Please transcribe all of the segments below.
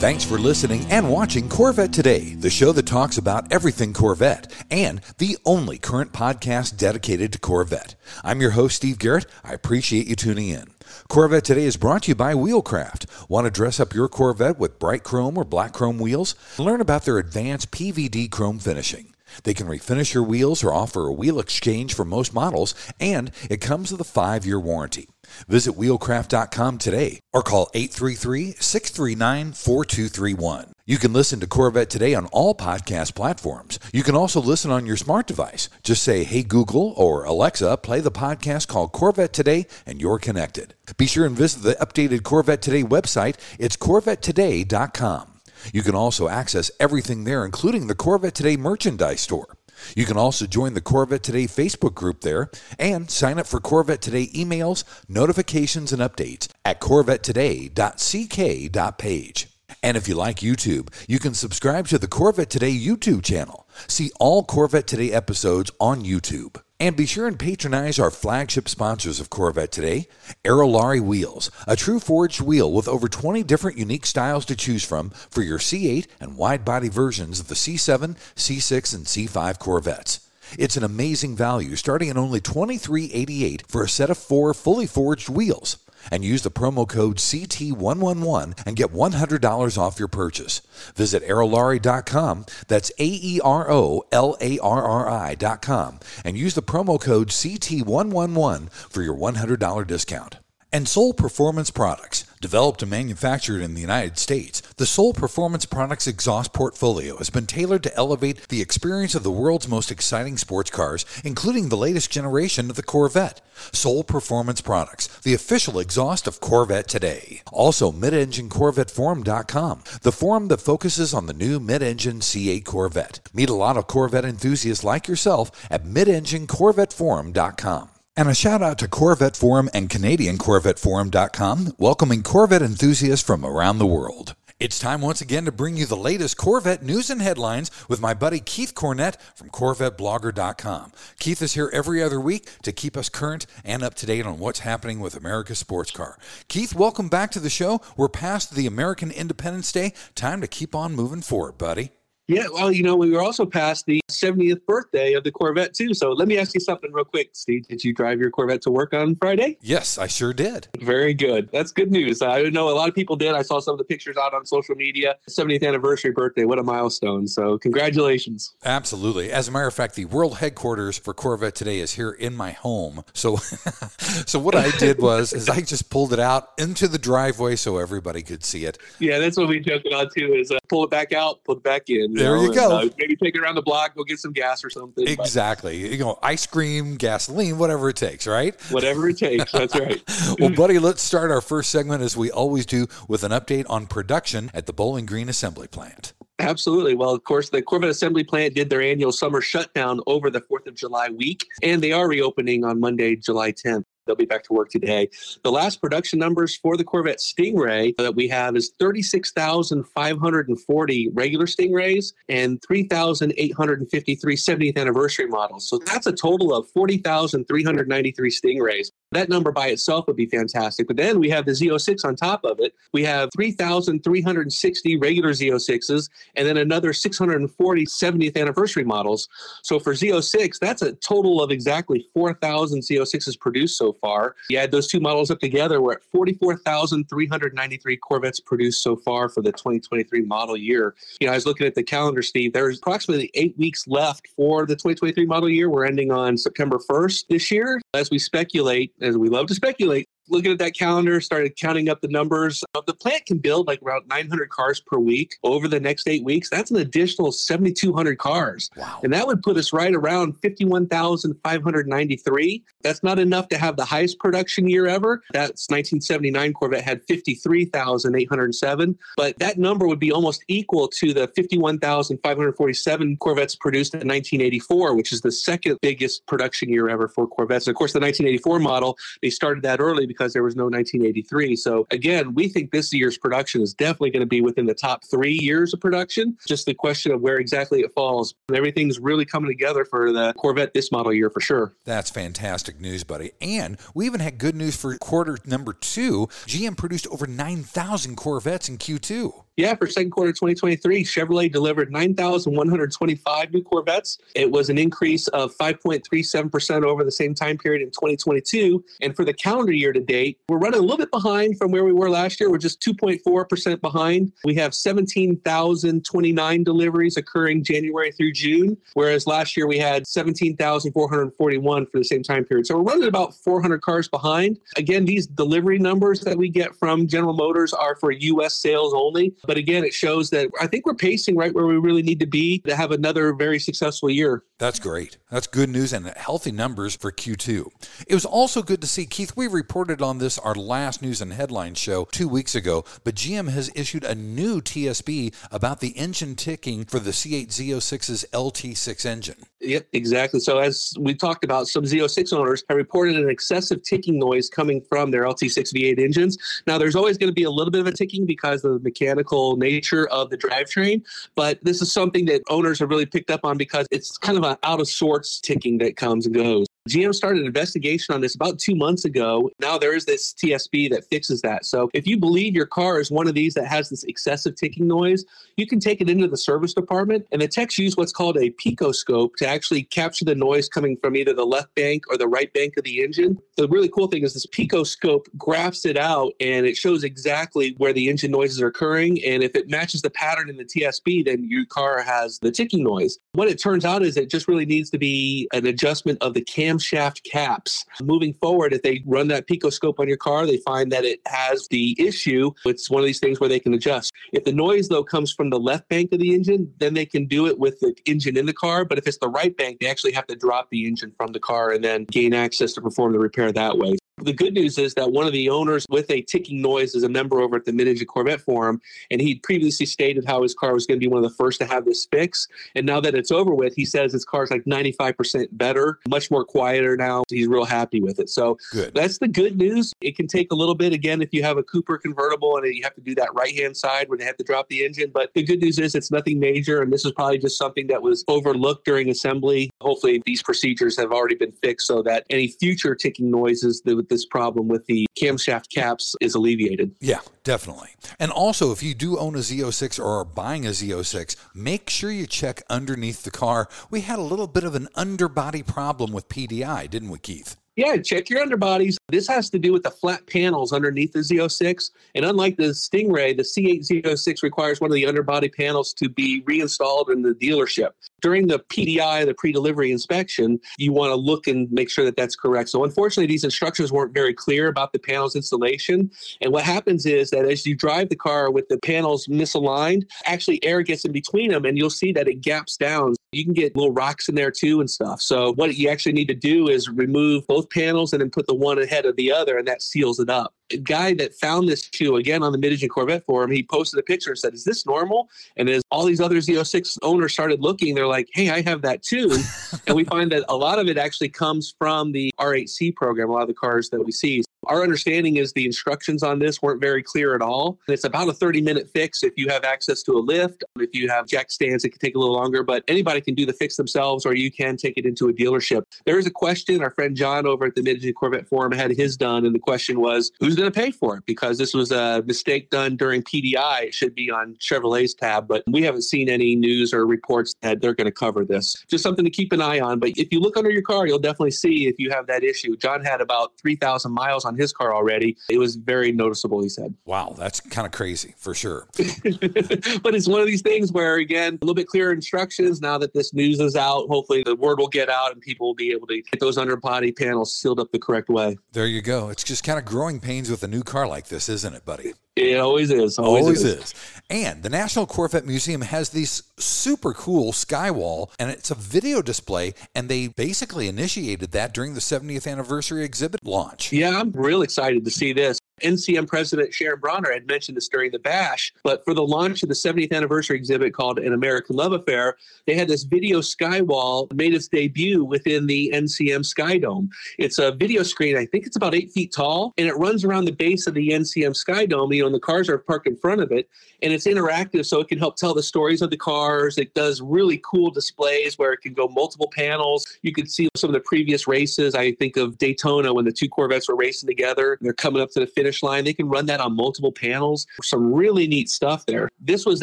Thanks for listening and watching Corvette Today, the show that talks about everything Corvette and the only current podcast dedicated to Corvette. I'm your host, Steve Garrett. I appreciate you tuning in. Corvette Today is brought to you by Wheelcraft. Want to dress up your Corvette with bright chrome or black chrome wheels? Learn about their advanced PVD chrome finishing. They can refinish your wheels or offer a wheel exchange for most models, and it comes with a five year warranty. Visit wheelcraft.com today or call 833 639 4231. You can listen to Corvette Today on all podcast platforms. You can also listen on your smart device. Just say, Hey Google or Alexa, play the podcast called Corvette Today, and you're connected. Be sure and visit the updated Corvette Today website. It's corvettetoday.com. You can also access everything there, including the Corvette Today merchandise store. You can also join the Corvette Today Facebook group there and sign up for Corvette Today emails, notifications, and updates at corvettetoday.ck.page. And if you like YouTube, you can subscribe to the Corvette Today YouTube channel. See all Corvette Today episodes on YouTube. And be sure and patronize our flagship sponsors of Corvette today, Aerolarri Wheels, a true forged wheel with over 20 different unique styles to choose from for your C8 and wide body versions of the C7, C6, and C5 Corvettes. It's an amazing value starting at only $23.88 for a set of four fully forged wheels and use the promo code CT111 and get $100 off your purchase. Visit aerolarri.com, that's A E R O L A R R I.com, and use the promo code CT111 for your $100 discount. And Soul Performance Products. Developed and manufactured in the United States, the Soul Performance Products exhaust portfolio has been tailored to elevate the experience of the world's most exciting sports cars, including the latest generation of the Corvette. Soul Performance Products, the official exhaust of Corvette today. Also, midenginecorvetteforum.com, the forum that focuses on the new mid-engine C8 Corvette. Meet a lot of Corvette enthusiasts like yourself at midenginecorvetteforum.com. And a shout out to Corvette Forum and Canadian CorvetteForum.com, welcoming Corvette enthusiasts from around the world. It's time once again to bring you the latest Corvette news and headlines with my buddy Keith Cornett from CorvetteBlogger.com. Keith is here every other week to keep us current and up to date on what's happening with America's sports car. Keith, welcome back to the show. We're past the American Independence Day. Time to keep on moving forward, buddy. Yeah, well, you know, we were also past the 70th birthday of the Corvette too. So let me ask you something real quick, Steve. Did you drive your Corvette to work on Friday? Yes, I sure did. Very good. That's good news. I know a lot of people did. I saw some of the pictures out on social media. 70th anniversary birthday. What a milestone. So congratulations. Absolutely. As a matter of fact, the world headquarters for Corvette today is here in my home. So so what I did was is I just pulled it out into the driveway so everybody could see it. Yeah, that's what we joked about too is uh, pull it back out, put it back in. There know, you go. And, uh, maybe take it around the block, go get some gas or something. Exactly. But. You know, ice cream, gasoline, whatever it takes, right? Whatever it takes. That's right. well, buddy, let's start our first segment as we always do with an update on production at the Bowling Green Assembly Plant. Absolutely. Well, of course, the Corvette Assembly Plant did their annual summer shutdown over the 4th of July week, and they are reopening on Monday, July 10th. They'll be back to work today. The last production numbers for the Corvette Stingray that we have is 36,540 regular Stingrays and 3,853 70th anniversary models. So that's a total of 40,393 Stingrays. That number by itself would be fantastic. But then we have the Z06 on top of it. We have 3,360 regular Z06s and then another 640 70th anniversary models. So for Z06, that's a total of exactly 4,000 Z06s produced so far. You add those two models up together, we're at 44,393 Corvettes produced so far for the 2023 model year. You know, I was looking at the calendar, Steve. There's approximately eight weeks left for the 2023 model year. We're ending on September 1st this year. As we speculate, as we love to speculate, looking at that calendar, started counting up the numbers. Uh, the plant can build like around 900 cars per week over the next eight weeks. That's an additional 7,200 cars. Wow. And that would put us right around 51,593. That's not enough to have the highest production year ever. That's 1979 Corvette had 53,807. But that number would be almost equal to the 51,547 Corvettes produced in 1984, which is the second biggest production year ever for Corvettes. And of course, the 1984 model, they started that early because there was no 1983. So again, we think this year's production is definitely going to be within the top three years of production. Just the question of where exactly it falls. Everything's really coming together for the Corvette this model year for sure. That's fantastic news, buddy. And we even had good news for quarter number two. GM produced over 9,000 Corvettes in Q2. Yeah, for second quarter 2023, Chevrolet delivered 9,125 new Corvettes. It was an increase of 5.37% over the same time period in 2022. And for the calendar year to date, we're running a little bit behind from where we were last year. We're just 2.4% behind. We have 17,029 deliveries occurring January through June, whereas last year we had 17,441 for the same time period. So we're running about 400 cars behind. Again, these delivery numbers that we get from General Motors are for U.S. sales only. But again, it shows that I think we're pacing right where we really need to be to have another very successful year. That's great. That's good news and healthy numbers for Q2. It was also good to see, Keith, we reported on this our last news and headline show two weeks ago, but GM has issued a new TSB about the engine ticking for the C8 Z06's LT6 engine. Yep, exactly. So as we talked about, some Z06 owners have reported an excessive ticking noise coming from their LT6 V8 engines. Now, there's always going to be a little bit of a ticking because of the mechanical nature of the drivetrain. But this is something that owners have really picked up on because it's kind of an out of sorts ticking that comes and goes. GM started an investigation on this about two months ago. Now there is this TSB that fixes that. So if you believe your car is one of these that has this excessive ticking noise, you can take it into the service department and the techs use what's called a picoscope to actually capture the noise coming from either the left bank or the right bank of the engine. The really cool thing is this picoscope graphs it out and it shows exactly where the engine noises are occurring. And if it matches the pattern in the TSB, then your car has the ticking noise. What it turns out is it just really needs to be an adjustment of the cam camshaft caps. Moving forward, if they run that picoscope on your car, they find that it has the issue. It's one of these things where they can adjust. If the noise, though, comes from the left bank of the engine, then they can do it with the engine in the car. But if it's the right bank, they actually have to drop the engine from the car and then gain access to perform the repair that way. The good news is that one of the owners with a ticking noise is a member over at the Mid Engine Corvette Forum, and he'd previously stated how his car was going to be one of the first to have this fix. And now that it's over with, he says his car's like 95% better, much more quieter now. He's real happy with it. So good. that's the good news. It can take a little bit again if you have a Cooper convertible and you have to do that right hand side where they have to drop the engine. But the good news is it's nothing major, and this is probably just something that was overlooked during assembly. Hopefully, these procedures have already been fixed so that any future ticking noises that this problem with the camshaft caps is alleviated. Yeah, definitely. And also, if you do own a Z06 or are buying a Z06, make sure you check underneath the car. We had a little bit of an underbody problem with PDI, didn't we, Keith? Yeah, check your underbodies. This has to do with the flat panels underneath the Z06. And unlike the Stingray, the C8 Z06 requires one of the underbody panels to be reinstalled in the dealership. During the PDI, the pre delivery inspection, you want to look and make sure that that's correct. So, unfortunately, these instructions weren't very clear about the panel's installation. And what happens is that as you drive the car with the panels misaligned, actually air gets in between them and you'll see that it gaps down. You can get little rocks in there too and stuff. So, what you actually need to do is remove both panels and then put the one ahead of the other, and that seals it up. Guy that found this shoe again on the Mid Corvette forum, he posted a picture and said, Is this normal? And as all these other Z06 owners started looking, they're like, Hey, I have that too. and we find that a lot of it actually comes from the R8C program, a lot of the cars that we see. Our understanding is the instructions on this weren't very clear at all. It's about a 30 minute fix if you have access to a lift. If you have jack stands, it can take a little longer, but anybody can do the fix themselves or you can take it into a dealership. There is a question. Our friend John over at the Mid Corvette Forum had his done, and the question was who's going to pay for it? Because this was a mistake done during PDI. It should be on Chevrolet's tab, but we haven't seen any news or reports that they're going to cover this. Just something to keep an eye on. But if you look under your car, you'll definitely see if you have that issue. John had about 3,000 miles on on his car already. It was very noticeable, he said. Wow, that's kind of crazy for sure. but it's one of these things where, again, a little bit clearer instructions now that this news is out. Hopefully, the word will get out and people will be able to get those underbody panels sealed up the correct way. There you go. It's just kind of growing pains with a new car like this, isn't it, buddy? It always is. Always, Always is. is. And the National Corvette Museum has this super cool skywall, and it's a video display, and they basically initiated that during the 70th anniversary exhibit launch. Yeah, I'm real excited to see this. NCM President Sharon Brawner had mentioned this during the bash, but for the launch of the 70th anniversary exhibit called An American Love Affair, they had this video skywall made its debut within the NCM Sky Dome. It's a video screen, I think it's about eight feet tall, and it runs around the base of the NCM Sky Dome. You know, and the cars are parked in front of it, and it's interactive, so it can help tell the stories of the cars. It does really cool displays where it can go multiple panels. You can see some of the previous races. I think of Daytona when the two Corvettes were racing together. They're coming up to the finish line. They can run that on multiple panels. Some really neat stuff there. This was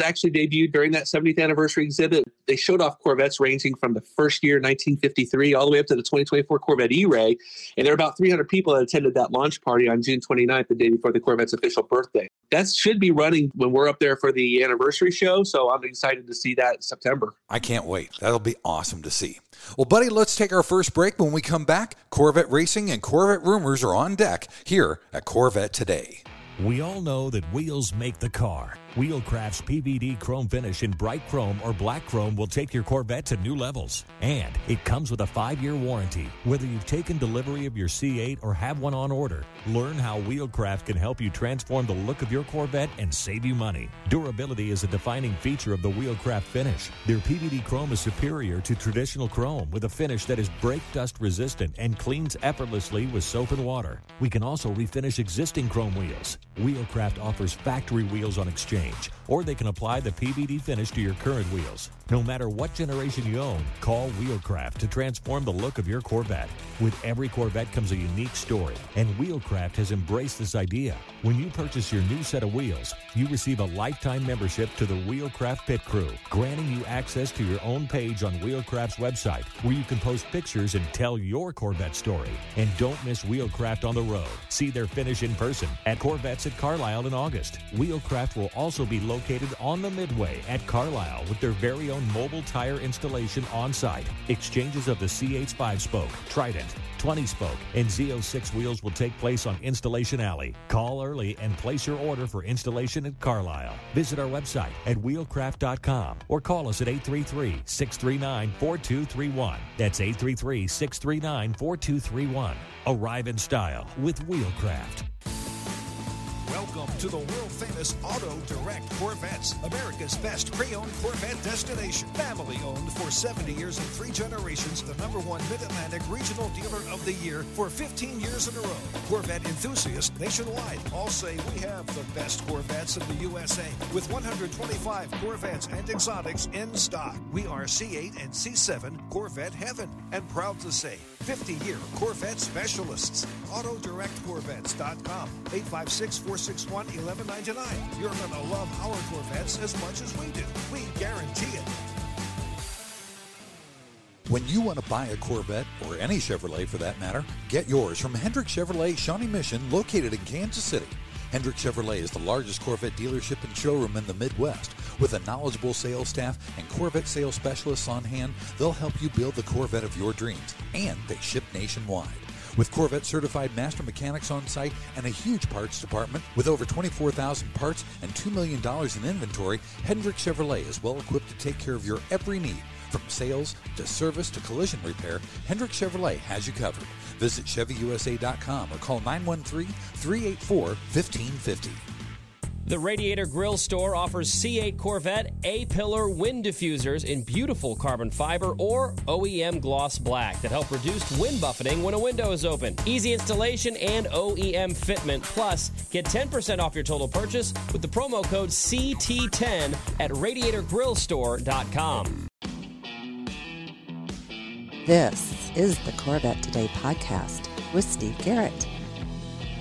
actually debuted during that 70th anniversary exhibit. They showed off Corvettes ranging from the first year, 1953, all the way up to the 2024 Corvette E-Ray. And there were about 300 people that attended that launch party on June 29th, the day before the Corvette's official birthday. That should be running when we're up there for the anniversary show. So I'm excited to see that in September. I can't wait. That'll be awesome to see. Well, buddy, let's take our first break. When we come back, Corvette racing and Corvette rumors are on deck here at Corvette Today. We all know that wheels make the car. Wheelcraft's PVD chrome finish in bright chrome or black chrome will take your Corvette to new levels. And it comes with a five year warranty. Whether you've taken delivery of your C8 or have one on order, learn how Wheelcraft can help you transform the look of your Corvette and save you money. Durability is a defining feature of the Wheelcraft finish. Their PVD chrome is superior to traditional chrome with a finish that is brake dust resistant and cleans effortlessly with soap and water. We can also refinish existing chrome wheels. Wheelcraft offers factory wheels on exchange change or they can apply the PVD finish to your current wheels. No matter what generation you own, call Wheelcraft to transform the look of your Corvette. With every Corvette comes a unique story, and Wheelcraft has embraced this idea. When you purchase your new set of wheels, you receive a lifetime membership to the Wheelcraft Pit Crew, granting you access to your own page on Wheelcraft's website, where you can post pictures and tell your Corvette story. And don't miss Wheelcraft on the road. See their finish in person at Corvettes at Carlisle in August. Wheelcraft will also be located on the Midway at Carlisle with their very own mobile tire installation on site. Exchanges of the C8 5 spoke, Trident, 20 spoke, and Z06 wheels will take place on Installation Alley. Call early and place your order for installation at Carlisle. Visit our website at wheelcraft.com or call us at 833 639 4231. That's 833 639 4231. Arrive in style with Wheelcraft. Welcome to the world famous Auto Direct Corvettes, America's best pre owned Corvette destination. Family owned for 70 years and three generations, the number one Mid Atlantic Regional Dealer of the Year for 15 years in a row. Corvette enthusiasts nationwide all say we have the best Corvettes in the USA with 125 Corvettes and exotics in stock. We are C8 and C7 Corvette Heaven and proud to say 50 year Corvette specialists. AutoDirectCorvettes.com 856 461 1199. You're going to love our Corvettes as much as we do. We guarantee it. When you want to buy a Corvette, or any Chevrolet for that matter, get yours from Hendrick Chevrolet Shawnee Mission, located in Kansas City. Hendrick Chevrolet is the largest Corvette dealership and showroom in the Midwest. With a knowledgeable sales staff and Corvette sales specialists on hand, they'll help you build the Corvette of your dreams, and they ship nationwide. With Corvette certified master mechanics on site and a huge parts department with over 24,000 parts and $2 million in inventory, Hendrick Chevrolet is well equipped to take care of your every need. From sales to service to collision repair, Hendrick Chevrolet has you covered. Visit ChevyUSA.com or call 913 384 1550. The Radiator Grill store offers C8 Corvette A pillar wind diffusers in beautiful carbon fiber or OEM gloss black that help reduce wind buffeting when a window is open. Easy installation and OEM fitment. Plus, get 10% off your total purchase with the promo code CT10 at radiatorgrillstore.com. This is the Corvette Today podcast with Steve Garrett.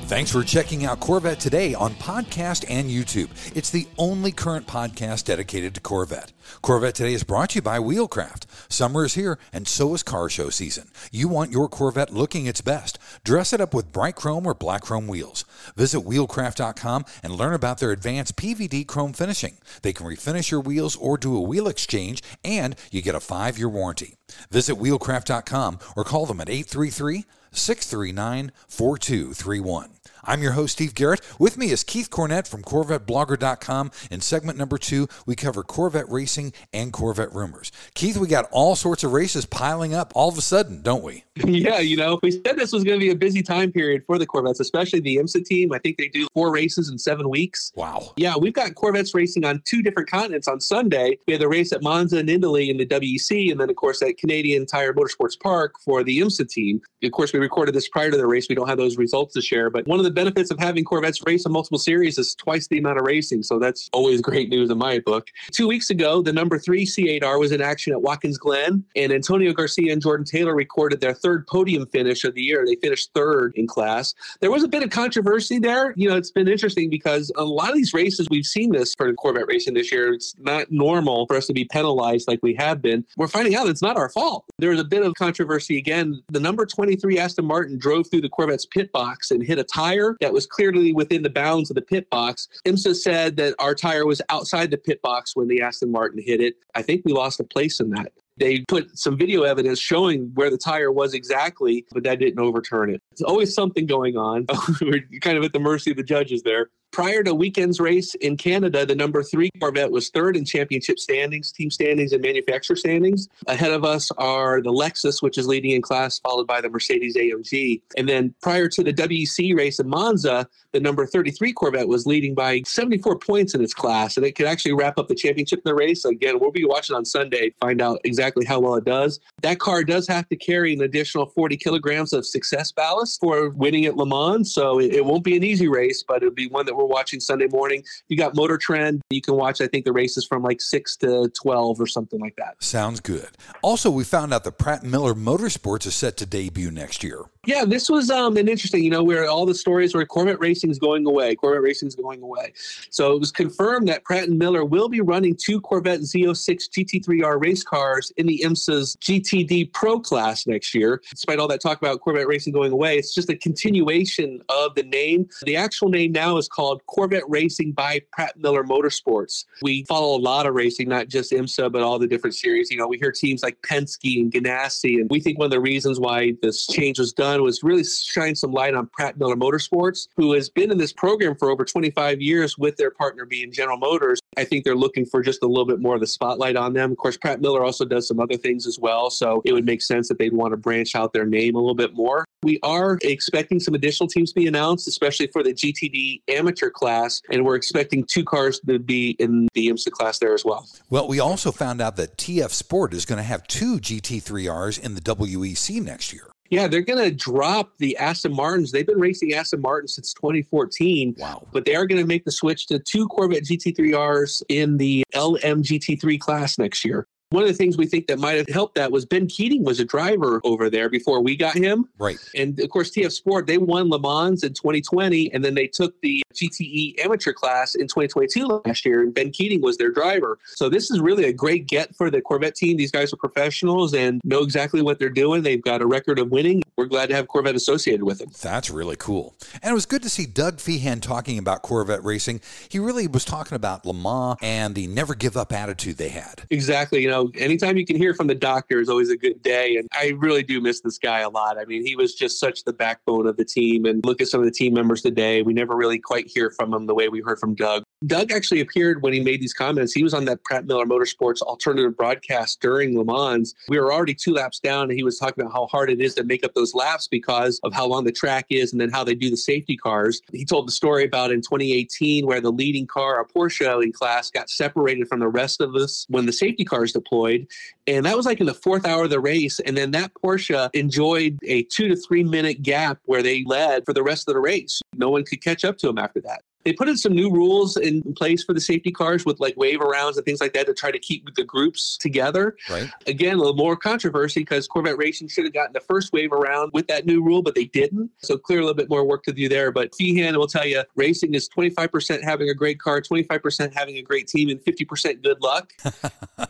Thanks for checking out Corvette Today on podcast and YouTube. It's the only current podcast dedicated to Corvette. Corvette Today is brought to you by Wheelcraft. Summer is here, and so is car show season. You want your Corvette looking its best. Dress it up with bright chrome or black chrome wheels. Visit wheelcraft.com and learn about their advanced PVD chrome finishing. They can refinish your wheels or do a wheel exchange, and you get a five year warranty. Visit wheelcraft.com or call them at 833 639 4231. I'm your host, Steve Garrett. With me is Keith Cornett from CorvetteBlogger.com. In segment number two, we cover Corvette racing and Corvette rumors. Keith, we got all sorts of races piling up all of a sudden, don't we? Yeah, you know, we said this was going to be a busy time period for the Corvettes, especially the IMSA team. I think they do four races in seven weeks. Wow. Yeah, we've got Corvettes racing on two different continents on Sunday. We had the race at Monza and Italy in the WEC, and then, of course, at Canadian Tire Motorsports Park for the IMSA team. Of course, we recorded this prior to the race. We don't have those results to share, but one of the benefits of having Corvettes race in multiple series is twice the amount of racing. So that's always great news in my book. Two weeks ago, the number three C8R was in action at Watkins Glen, and Antonio Garcia and Jordan Taylor recorded their third podium finish of the year. They finished third in class. There was a bit of controversy there. You know, it's been interesting because a lot of these races, we've seen this for Corvette racing this year. It's not normal for us to be penalized like we have been. We're finding out it's not our fault. There was a bit of controversy again. The number 23 Aston Martin drove through the Corvette's pit box and hit a tire that was clearly within the bounds of the pit box. IMSA said that our tire was outside the pit box when the Aston Martin hit it. I think we lost a place in that. They put some video evidence showing where the tire was exactly, but that didn't overturn it. There's always something going on. We're kind of at the mercy of the judges there. Prior to weekend's race in Canada, the number three Corvette was third in championship standings, team standings, and manufacturer standings. Ahead of us are the Lexus, which is leading in class, followed by the Mercedes AMG. And then prior to the WEC race in Monza, the number 33 Corvette was leading by 74 points in its class, and it could actually wrap up the championship in the race. Again, we'll be watching on Sunday, find out exactly how well it does. That car does have to carry an additional 40 kilograms of success ballast for winning at Le Mans, so it, won't be an easy race, but it'll be one that we're watching Sunday morning. You got Motor Trend. You can watch, I think, the races from like 6 to 12 or something like that. Sounds good. Also, we found out that Pratt Miller Motorsports is set to debut next year. Yeah, this was um, an interesting, you know, where all the stories were Corvette Racing is going away, Corvette Racing is going away. So it was confirmed that Pratt and Miller will be running two Corvette Z06 GT3R race cars in the IMSA's GTD Pro class next year. Despite all that talk about Corvette Racing going away, it's just a continuation of the name. The actual name now is called Corvette Racing by Pratt Miller Motorsports. We follow a lot of racing, not just IMSA, but all the different series. You know, we hear teams like Penske and Ganassi, and we think one of the reasons why this change was done was really shine some light on Pratt Miller Motorsports, who has been in this program for over 25 years with their partner being General Motors. I think they're looking for just a little bit more of the spotlight on them. Of course, Pratt Miller also does some other things as well, so it would make sense that they'd want to branch out their name a little bit more. We are expecting some additional teams to be announced, especially for the GTD amateur class, and we're expecting two cars to be in the IMSA class there as well. Well, we also found out that TF Sport is going to have two GT3Rs in the WEC next year. Yeah, they're going to drop the Aston Martins. They've been racing Aston Martin since 2014. Wow. But they are going to make the switch to two Corvette GT3Rs in the LMGT3 class next year. One of the things we think that might have helped that was Ben Keating was a driver over there before we got him. Right. And of course, TF Sport, they won Le Mans in 2020, and then they took the GTE amateur class in 2022 last year, and Ben Keating was their driver. So this is really a great get for the Corvette team. These guys are professionals and know exactly what they're doing. They've got a record of winning. We're glad to have Corvette associated with them. That's really cool. And it was good to see Doug Fehan talking about Corvette racing. He really was talking about Le Mans and the never give up attitude they had. Exactly. You know, anytime you can hear from the doctor is always a good day. And I really do miss this guy a lot. I mean, he was just such the backbone of the team. And look at some of the team members today. We never really quite hear from him the way we heard from Doug. Doug actually appeared when he made these comments. He was on that Pratt Miller Motorsports alternative broadcast during Le Mans. We were already two laps down, and he was talking about how hard it is to make up those laps because of how long the track is and then how they do the safety cars. He told the story about in 2018 where the leading car, a Porsche in class, got separated from the rest of us when the safety cars deployed. And that was like in the fourth hour of the race. And then that Porsche enjoyed a two to three minute gap where they led for the rest of the race. No one could catch up to him after that They put in some new rules in place for the safety cars with like wave arounds and things like that to try to keep the groups together. Right. Again, a little more controversy because Corvette Racing should have gotten the first wave around with that new rule, but they didn't. So clear a little bit more work to do there. But Fehan will tell you racing is 25% having a great car, 25% having a great team, and 50% good luck.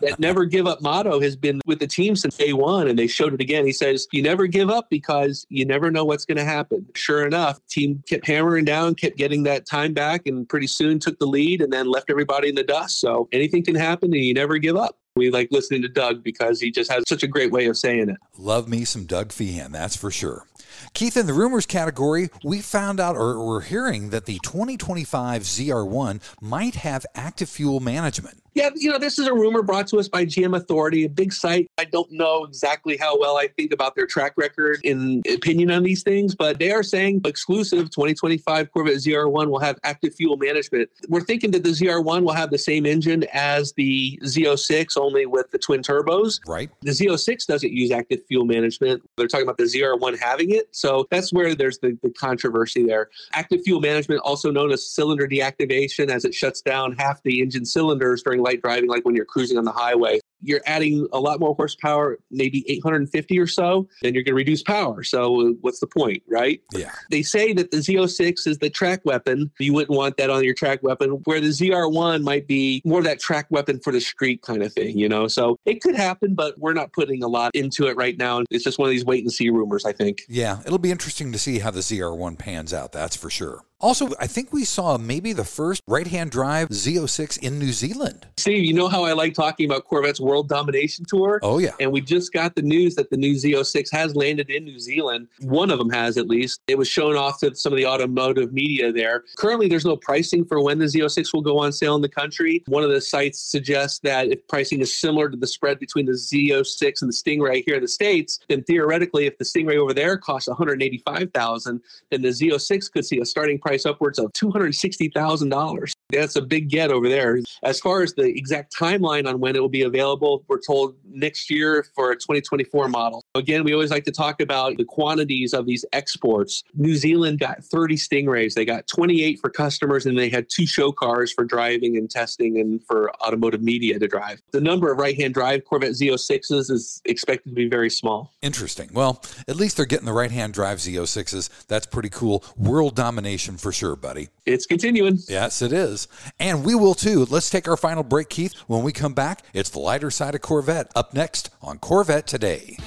that never give up motto has been with the team since day one, and they showed it again. He says, You never give up because you never know what's going to happen. Sure enough, team kept hammering down, kept getting that time back, and pretty soon took the lead and then left everybody in the dust. So anything can happen, and you never give up. We like listening to Doug because he just has such a great way of saying it. Love me some Doug Fehan, that's for sure. Keith, in the rumors category, we found out or we're hearing that the 2025 ZR1 might have active fuel management. Yeah, you know, this is a rumor brought to us by GM Authority, a big site. I don't know exactly how well I think about their track record in opinion on these things, but they are saying exclusive 2025 Corvette ZR1 will have active fuel management. We're thinking that the ZR1 will have the same engine as the Z06, only with the twin turbos. Right. The Z06 doesn't use active fuel management. They're talking about the ZR1 having it. So that's where there's the, the controversy there. Active fuel management, also known as cylinder deactivation, as it shuts down half the engine cylinders during light driving, like when you're cruising on the highway you're adding a lot more horsepower, maybe 850 or so, then you're going to reduce power. So what's the point, right? Yeah. They say that the Z06 is the track weapon. You wouldn't want that on your track weapon, where the ZR1 might be more of that track weapon for the street kind of thing, you know? So it could happen, but we're not putting a lot into it right now. It's just one of these wait and see rumors, I think. Yeah, it'll be interesting to see how the ZR1 pans out, that's for sure. Also, I think we saw maybe the first right hand drive Z06 in New Zealand. Steve, you know how I like talking about Corvette's World Domination Tour? Oh, yeah. And we just got the news that the new Z06 has landed in New Zealand. One of them has, at least. It was shown off to some of the automotive media there. Currently, there's no pricing for when the Z06 will go on sale in the country. One of the sites suggests that if pricing is similar to the spread between the Z06 and the Stingray here in the States, then theoretically, if the Stingray over there costs 185000 then the Z06 could see a starting price upwards of $260,000. That's a big get over there. As far as the exact timeline on when it will be available, we're told next year for a 2024 model. Again, we always like to talk about the quantities of these exports. New Zealand got 30 Stingrays. They got 28 for customers, and they had two show cars for driving and testing and for automotive media to drive. The number of right hand drive Corvette Z06s is expected to be very small. Interesting. Well, at least they're getting the right hand drive Z06s. That's pretty cool. World domination for sure, buddy. It's continuing. Yes, it is. And we will too. Let's take our final break, Keith. When we come back, it's the lighter side of Corvette up next on Corvette Today.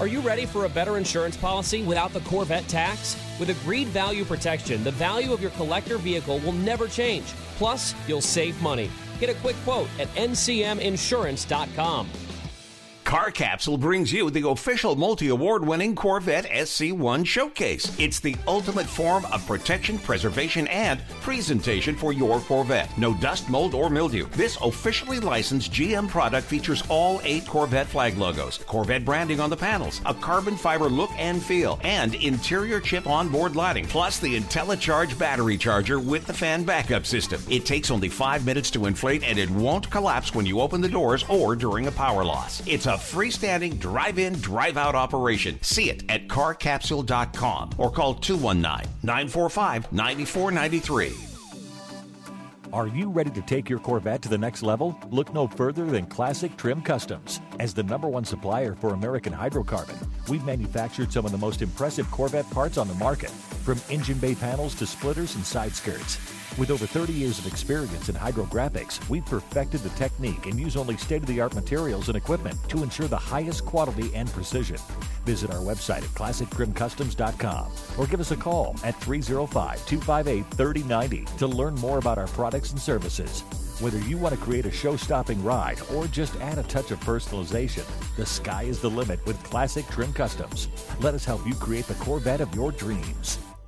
Are you ready for a better insurance policy without the Corvette tax? With agreed value protection, the value of your collector vehicle will never change. Plus, you'll save money. Get a quick quote at ncminsurance.com. Car Capsule brings you the official multi award winning Corvette SC1 showcase. It's the ultimate form of protection, preservation, and presentation for your Corvette. No dust, mold, or mildew. This officially licensed GM product features all eight Corvette flag logos, Corvette branding on the panels, a carbon fiber look and feel, and interior chip onboard lighting, plus the IntelliCharge battery charger with the fan backup system. It takes only five minutes to inflate and it won't collapse when you open the doors or during a power loss. It's a freestanding drive in, drive out operation. See it at carcapsule.com or call 219 945 9493. Are you ready to take your Corvette to the next level? Look no further than Classic Trim Customs. As the number one supplier for American hydrocarbon, we've manufactured some of the most impressive Corvette parts on the market, from engine bay panels to splitters and side skirts. With over 30 years of experience in hydrographics, we've perfected the technique and use only state of the art materials and equipment to ensure the highest quality and precision. Visit our website at classictrimcustoms.com or give us a call at 305 258 3090 to learn more about our products and services. Whether you want to create a show stopping ride or just add a touch of personalization, the sky is the limit with Classic Trim Customs. Let us help you create the Corvette of your dreams.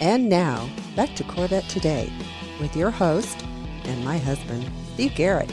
And now, back to Corvette Today with your host and my husband, Steve Garrett.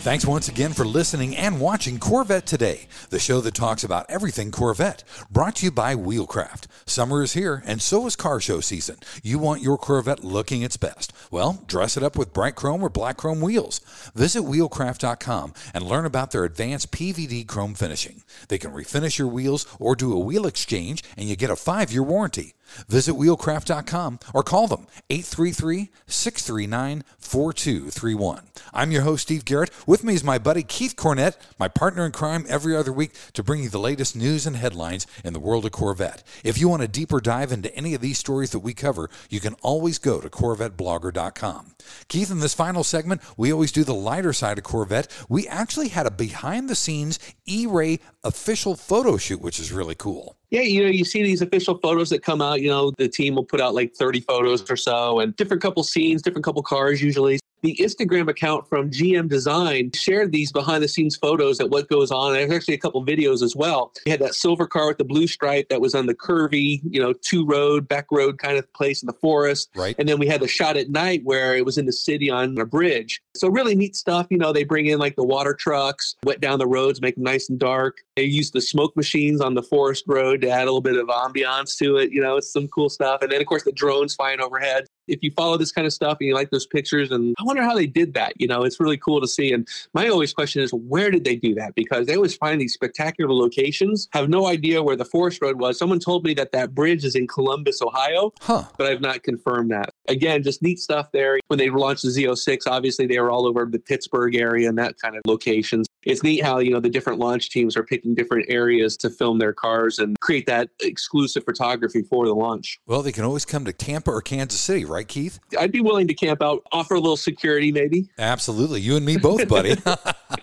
Thanks once again for listening and watching Corvette Today, the show that talks about everything Corvette. Brought to you by Wheelcraft. Summer is here, and so is car show season. You want your Corvette looking its best. Well, dress it up with bright chrome or black chrome wheels. Visit wheelcraft.com and learn about their advanced PVD chrome finishing. They can refinish your wheels or do a wheel exchange, and you get a five year warranty. Visit wheelcraft.com or call them 833 639 4231. I'm your host, Steve Garrett. With me is my buddy Keith Cornett, my partner in crime every other week to bring you the latest news and headlines in the world of Corvette. If you want a deeper dive into any of these stories that we cover, you can always go to CorvetteBlogger.com. Keith, in this final segment, we always do the lighter side of Corvette. We actually had a behind the scenes E Ray official photo shoot, which is really cool. Yeah, you know, you see these official photos that come out, you know, the team will put out like 30 photos or so and different couple scenes, different couple cars usually. The Instagram account from GM Design shared these behind the scenes photos at what goes on. There's actually a couple videos as well. We had that silver car with the blue stripe that was on the curvy, you know, two road, back road kind of place in the forest. Right. And then we had the shot at night where it was in the city on a bridge. So really neat stuff. You know, they bring in like the water trucks, wet down the roads, make them nice and dark. They use the smoke machines on the forest road to add a little bit of ambiance to it. You know, it's some cool stuff. And then of course the drones flying overhead if you follow this kind of stuff and you like those pictures and i wonder how they did that you know it's really cool to see. And my always question is where did they do that? Because they always find these spectacular locations. Have no idea where the forest road was. Someone told me that that bridge is in columbus ohio Huh. but i've not confirmed that again just neat stuff there when they launched the z06 obviously they were all over the pittsburgh area and that kind of locations it's neat how you know the different launch teams are picking different areas to film their cars and create that exclusive photography for the launch Well, they can always come to Tampa or Kansas City, right, Keith? I'd be willing to camp out, offer a little security, maybe. Absolutely. You and me both, buddy.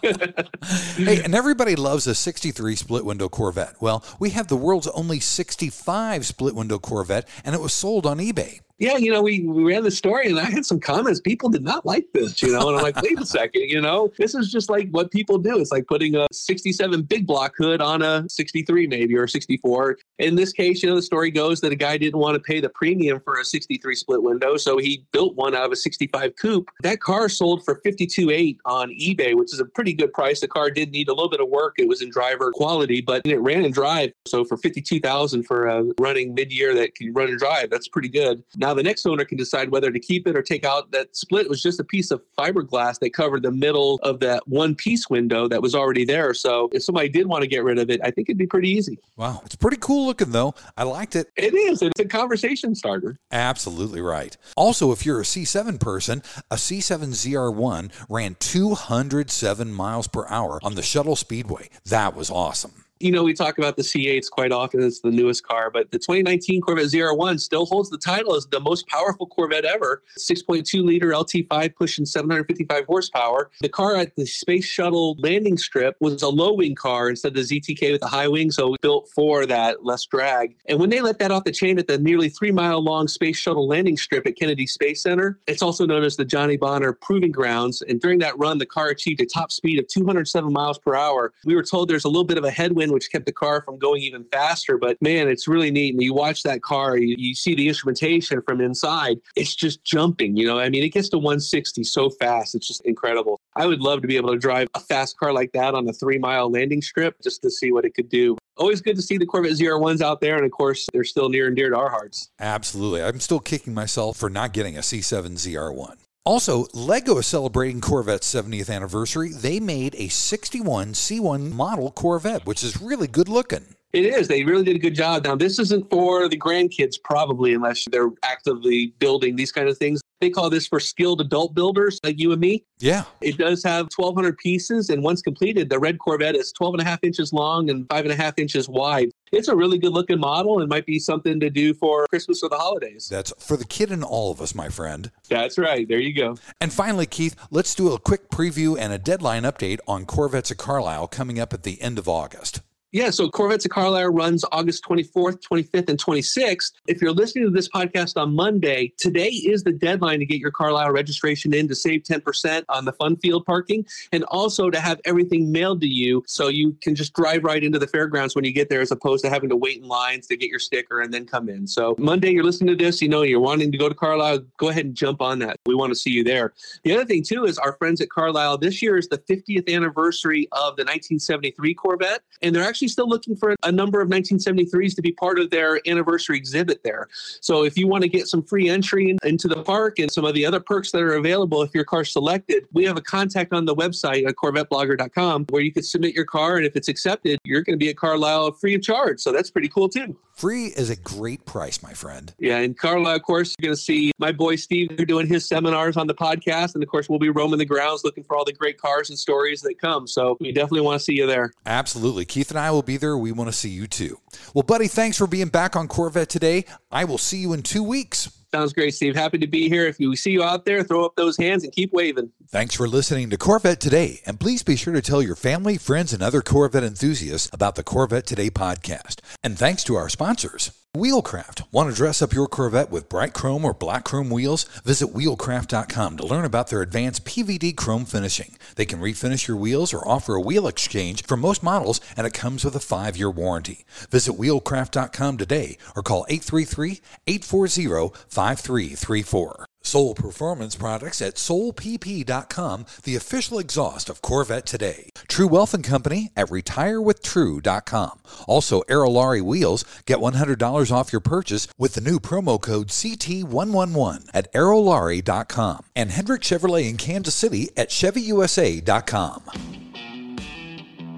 hey, and everybody loves a 63 split window Corvette. Well, we have the world's only 65 split window Corvette, and it was sold on eBay. Yeah, you know, we, we ran the story and I had some comments. People did not like this, you know, and I'm like, wait a second, you know, this is just like what people do. It's like putting a 67 big block hood on a 63 maybe or 64. In this case, you know, the story goes that a guy didn't want to pay the premium for a 63 split window, so he built one out of a 65 coupe. That car sold for 52.8 on eBay, which is a pretty good price. The car did need a little bit of work. It was in driver quality, but it ran and drive. So for 52,000 for a running mid-year that can run and drive, that's pretty good. Now the next owner can decide whether to keep it or take out that split was just a piece of fiberglass that covered the middle of that one piece window that was already there. So if somebody did want to get rid of it, I think it'd be pretty easy. Wow. It's pretty cool looking, though. I liked it. It is. It's a conversation starter. Absolutely right. Also, if you're a C7 person, a C7 ZR1 ran 207 miles per hour on the Shuttle Speedway. That was awesome. You know, we talk about the C8s quite often. It's the newest car, but the 2019 Corvette ZR1 still holds the title as the most powerful Corvette ever. 6.2 liter LT5 pushing 755 horsepower. The car at the Space Shuttle landing strip was a low wing car instead of the ZTK with the high wing, so built for that less drag. And when they let that off the chain at the nearly three mile long Space Shuttle landing strip at Kennedy Space Center, it's also known as the Johnny Bohmer Proving Grounds. And during that run, the car achieved a top speed of 207 miles per hour. We were told there's a little bit of a headwind which kept the car from going even faster. But man, it's really neat. And you watch that car, you, you see the instrumentation from inside. It's just jumping, you know. I mean, it gets to 160 so fast. It's just incredible. I would love to be able to drive a fast car like that on a three mile landing strip just to see what it could do. always good to see the Corvette ZR1s out there. And of course, they're still near and dear to our hearts. Absolutely. I'm still kicking myself for not getting a C7 ZR1. Also, Lego is celebrating Corvette's 70th anniversary. They made a 61 C1 model Corvette, which is really good looking. It is. They really did a good job. Now, this isn't for the grandkids, probably, unless they're actively building these kind of things. They call this for skilled adult builders like you and me. Yeah. It does have 1,200 pieces, and once completed, the red Corvette is 12 and a half inches long and five and a half inches wide. It's a really good looking model and might be something to do for Christmas or the holidays. That's for the kid in all of us, my friend. That's right. There you go. And finally, Keith, let's do a quick preview and a deadline update on Corvettes of Carlisle coming up at the end of August. Yeah, so Corvettes of Carlisle runs August 24th, 25th, and 26th. If you're listening to this podcast on Monday, today is the deadline to get your Carlisle registration in to save 10% on the fun field parking and also to have everything mailed to you so you can just drive right into the fairgrounds when you get there as opposed to having to wait in lines to get your sticker and then come in. So Monday, you're listening to this, you know, you're wanting to go to Carlisle, go ahead and jump on that. We want to see you there. The other thing, too, is our friends at Carlisle, this year is the 50th anniversary of the 1973 Corvette, and they're actually still looking for a number of 1973s to be part of their anniversary exhibit there. So if you want to get some free entry into the park and some of the other perks that are available if your car's selected, we have a contact on the website at corvetteblogger.com where you can submit your car. And if it's accepted, you're going to be at Carlisle free of charge. So that's pretty cool too. Free is a great price, my friend. Yeah. And Carla, of course, you're going to see my boy Steve They're doing his seminars on the podcast. And of course, we'll be roaming the grounds looking for all the great cars and stories that come. So we definitely want to see you there. Absolutely. Keith and I will be there. We want to see you too. Well, buddy, thanks for being back on Corvette today. I will see you in two weeks. Sounds great, Steve. Happy to be here. If you see you out there, throw up those hands and keep waving. Thanks for listening to Corvette Today. And please be sure to tell your family, friends, and other Corvette enthusiasts about the Corvette Today podcast. And thanks to our sponsors. Wheelcraft. Want to dress up your Corvette with bright chrome or black chrome wheels? Visit wheelcraft.com to learn about their advanced PVD chrome finishing. They can refinish your wheels or offer a wheel exchange for most models, and it comes with a five year warranty. Visit wheelcraft.com today or call 833 840 5334. Soul Performance Products at soulpp.com, the official exhaust of Corvette today. True Wealth and Company at retirewithtrue.com. Also, Aerolarri Wheels, get $100 off your purchase with the new promo code CT111 at aerolarri.com. And Hendrick Chevrolet in Kansas City at chevyusa.com.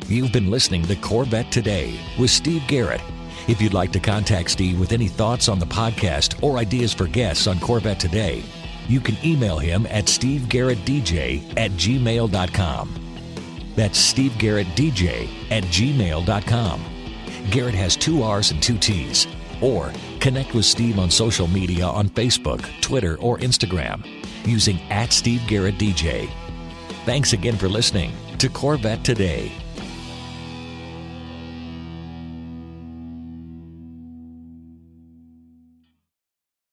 You've been listening to Corvette Today with Steve Garrett. If you'd like to contact Steve with any thoughts on the podcast or ideas for guests on Corvette Today, you can email him at stevegarrettdj at gmail.com. That's stevegarrettdj at gmail.com. Garrett has two R's and two T's. Or connect with Steve on social media on Facebook, Twitter, or Instagram using at Steve Garrett DJ. Thanks again for listening to Corvette Today.